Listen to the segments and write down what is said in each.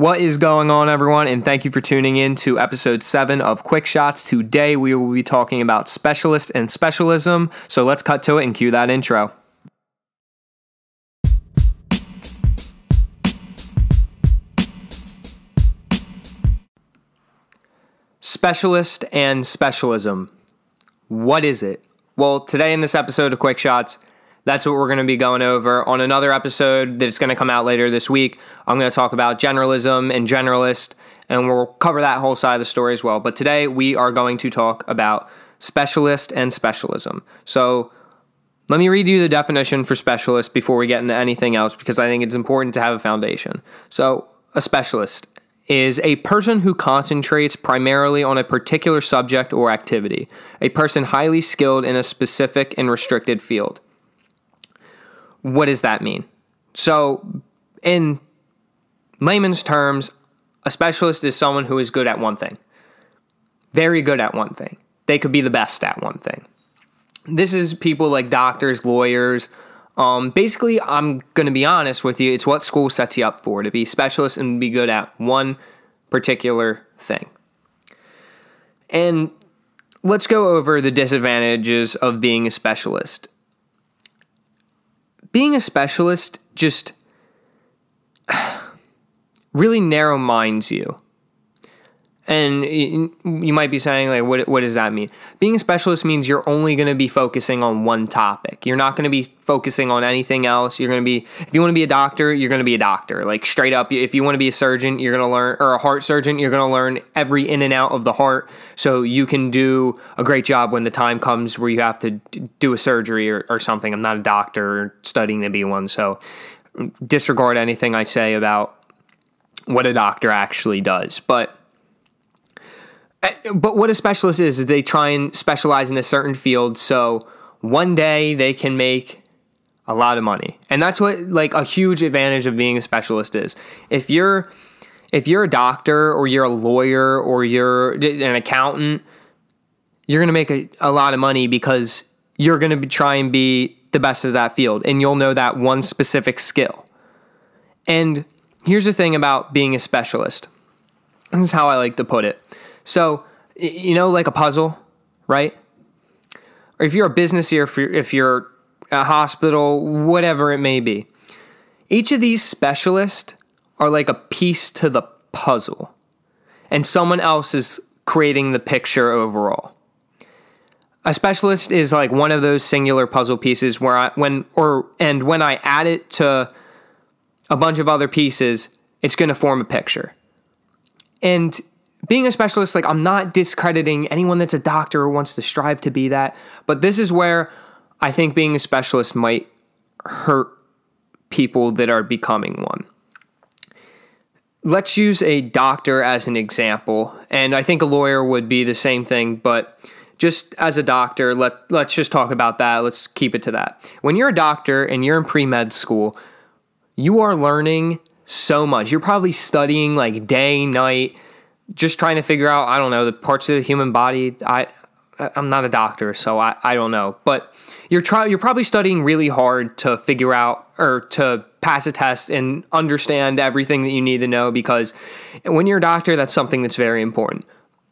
What is going on, everyone? And thank you for tuning in to episode seven of Kwik Shotz. Today, we will be talking about specialist and specialism. So let's cut to it and cue that intro. Specialist and specialism. What is it? Well, today in this episode of Kwik Shotz, that's what we're going to be going over. On another episode that's going to come out later this week, I'm going to talk about generalism and generalist, and we'll cover that whole side of the story as well. But today we are going to talk about specialist and specialism. So let me read you the definition for specialist before we get into anything else because I think it's important to have a foundation. So, a specialist is a person who concentrates primarily on a particular subject or activity, a person highly skilled in a specific and restricted field. What does that mean? So, in layman's terms, a specialist is someone who is good at one thing, very good at one thing. They could be the best at one thing. This is people like doctors, lawyers. Um, basically, I'm going to be honest with you. It's what school sets you up for to be specialist and be good at one particular thing. And let's go over the disadvantages of being a specialist being a specialist just really narrow minds you. And you might be saying, like, what, what does that mean? Being a specialist means you're only going to be focusing on one topic. You're not going to be focusing on anything else. You're going to be, if you want to be a doctor, you're going to be a doctor. Like, straight up, if you want to be a surgeon, you're going to learn, or a heart surgeon, you're going to learn every in and out of the heart so you can do a great job when the time comes where you have to do a surgery or, or something. I'm not a doctor or studying to be one. So disregard anything I say about what a doctor actually does. But, Uh, but what a specialist is is they try and specialize in a certain field so one day they can make a lot of money. And that's what like a huge advantage of being a specialist is. If you're if you're a doctor or you're a lawyer or you're an accountant you're going to make a, a lot of money because you're going to try and be the best of that field and you'll know that one specific skill. And here's the thing about being a specialist. This is how i like to put it so, you know, like a puzzle, right? Or if you're a business here, if you're, if you're a hospital, whatever it may be, each of these specialists are like a piece to the puzzle, and someone else is creating the picture overall. A specialist is like one of those singular puzzle pieces where I when or and when I add it to a bunch of other pieces, it's going to form a picture. And being a specialist, like I'm not discrediting anyone that's a doctor or wants to strive to be that, but this is where I think being a specialist might hurt people that are becoming one. Let's use a doctor as an example, and I think a lawyer would be the same thing, but just as a doctor, let let's just talk about that. Let's keep it to that. When you're a doctor and you're in pre-med school, you are learning so much. You're probably studying like day, night, just trying to figure out, I don't know, the parts of the human body. I I'm not a doctor, so I, I don't know. But you're try, you're probably studying really hard to figure out or to pass a test and understand everything that you need to know because when you're a doctor, that's something that's very important.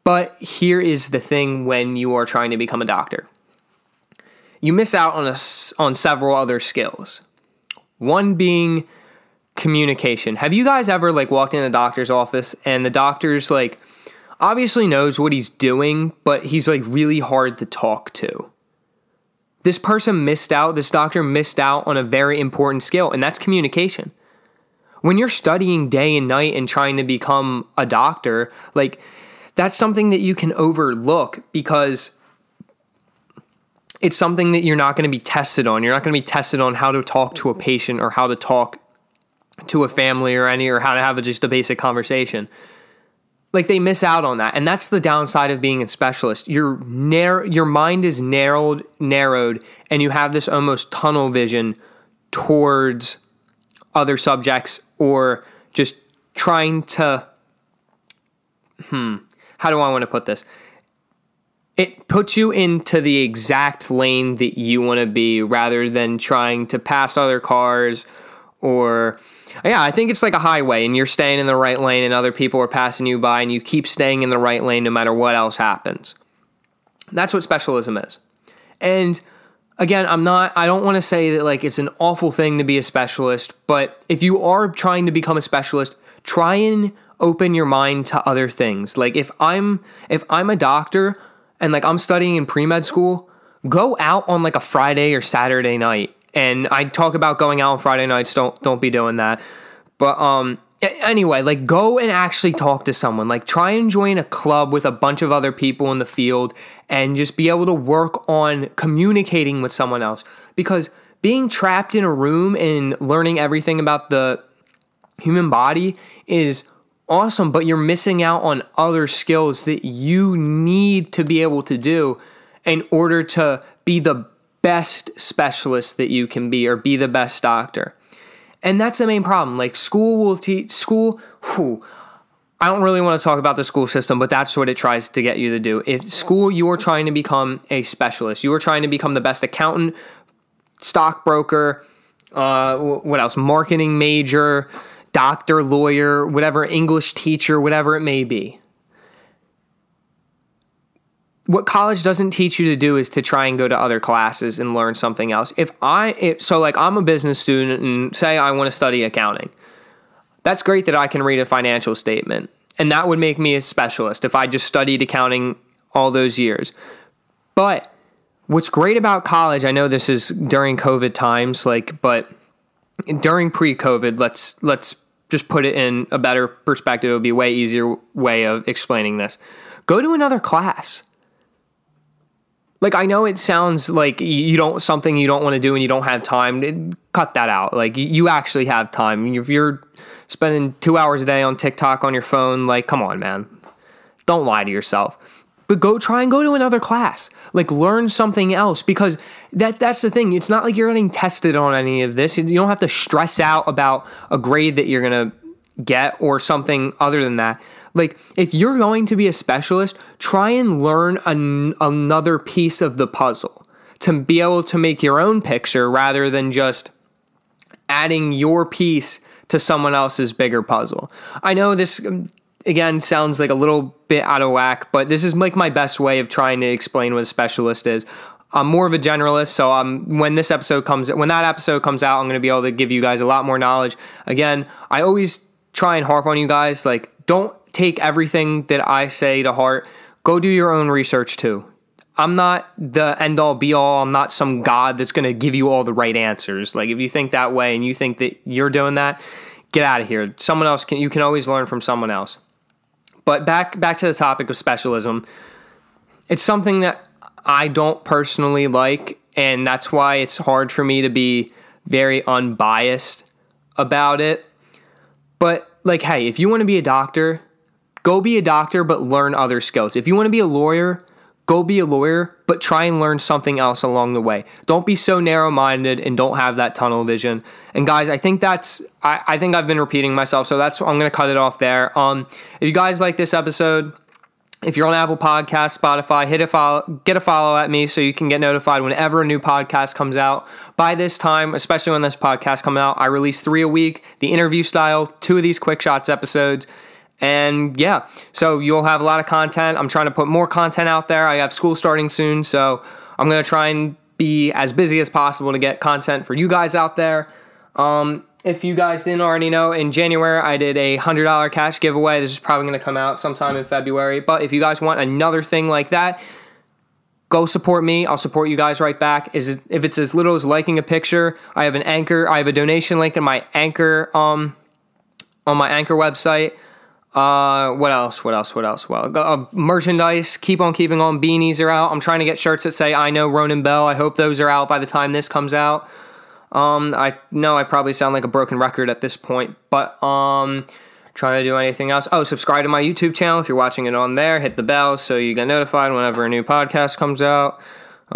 But here is the thing when you are trying to become a doctor. You miss out on a, on several other skills. One being communication. Have you guys ever like walked in a doctor's office and the doctor's like obviously knows what he's doing, but he's like really hard to talk to? This person missed out, this doctor missed out on a very important skill, and that's communication. When you're studying day and night and trying to become a doctor, like that's something that you can overlook because it's something that you're not going to be tested on. You're not going to be tested on how to talk to a patient or how to talk to a family or any or how to have a, just a basic conversation. Like they miss out on that and that's the downside of being a specialist. Your narrow your mind is narrowed narrowed and you have this almost tunnel vision towards other subjects or just trying to hmm how do i want to put this? It puts you into the exact lane that you want to be rather than trying to pass other cars or yeah, I think it's like a highway and you're staying in the right lane and other people are passing you by and you keep staying in the right lane no matter what else happens. That's what specialism is. And again, I'm not I don't want to say that like it's an awful thing to be a specialist, but if you are trying to become a specialist, try and open your mind to other things. Like if I'm if I'm a doctor and like I'm studying in pre-med school, go out on like a Friday or Saturday night. And I talk about going out on Friday nights, don't don't be doing that. But um anyway, like go and actually talk to someone. Like try and join a club with a bunch of other people in the field and just be able to work on communicating with someone else because being trapped in a room and learning everything about the human body is awesome, but you're missing out on other skills that you need to be able to do in order to be the best specialist that you can be or be the best doctor. And that's the main problem. Like school will teach school, whew, I don't really want to talk about the school system, but that's what it tries to get you to do. If school you are trying to become a specialist, you are trying to become the best accountant, stockbroker, uh, what else? Marketing major, doctor, lawyer, whatever, English teacher, whatever it may be. What college doesn't teach you to do is to try and go to other classes and learn something else. If I, if, so like I'm a business student and say I want to study accounting, that's great that I can read a financial statement. And that would make me a specialist if I just studied accounting all those years. But what's great about college, I know this is during COVID times, like, but during pre-COVID, let's let's just put it in a better perspective. It would be a way easier way of explaining this. Go to another class. Like I know it sounds like you don't something you don't want to do and you don't have time. Cut that out. Like you actually have time. If you're spending two hours a day on TikTok on your phone, like come on, man, don't lie to yourself but go try and go to another class like learn something else because that that's the thing it's not like you're getting tested on any of this you don't have to stress out about a grade that you're going to get or something other than that like if you're going to be a specialist try and learn an, another piece of the puzzle to be able to make your own picture rather than just adding your piece to someone else's bigger puzzle. I know this again sounds like a little bit out of whack, but this is like my best way of trying to explain what a specialist is. I'm more of a generalist, so um, when this episode comes, when that episode comes out, I'm going to be able to give you guys a lot more knowledge. Again, I always try and harp on you guys, like don't take everything that I say to heart. Go do your own research too. I'm not the end all be all. I'm not some god that's going to give you all the right answers. Like if you think that way and you think that you're doing that, get out of here. Someone else can you can always learn from someone else. But back back to the topic of specialism. It's something that I don't personally like and that's why it's hard for me to be very unbiased about it. But like hey, if you want to be a doctor, go be a doctor but learn other skills. If you want to be a lawyer, go be a lawyer, but try and learn something else along the way. Don't be so narrow minded and don't have that tunnel vision. And guys, I think that's I, I think I've been repeating myself, so that's I'm gonna cut it off there. Um if you guys like this episode, if you're on Apple Podcast, Spotify, hit a follow, get a follow at me so you can get notified whenever a new podcast comes out. By this time, especially when this podcast comes out, I release three a week, the interview style, two of these Kwik Shotz episodes. And yeah, so you'll have a lot of content. I'm trying to put more content out there. I have school starting soon, so I'm going to try and be as busy as possible to get content for you guys out there. Um, if you guys didn't already know, in January I did a $100 cash giveaway. This is probably going to come out sometime in February. But if you guys want another thing like that, go support me. I'll support you guys right back. Is if it's as little as liking a picture, I have an anchor. I have a donation link in my anchor um on my anchor website. Uh, what else? What else? What else? Well, uh, merchandise. Keep on keeping on. Beanies are out. I'm trying to get shirts that say "I know Ronan Bell." I hope those are out by the time this comes out. Um, I know I probably sound like a broken record at this point, but um, trying to do anything else. Oh, subscribe to my YouTube channel if you're watching it on there. Hit the bell so you get notified whenever a new podcast comes out.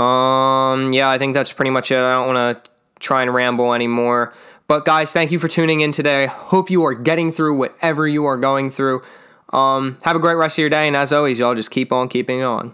Um, yeah, I think that's pretty much it. I don't want to try and ramble anymore. But guys, thank you for tuning in today. I Hope you are getting through whatever you are going through. Um, have a great rest of your day, and as always, y'all just keep on keeping on.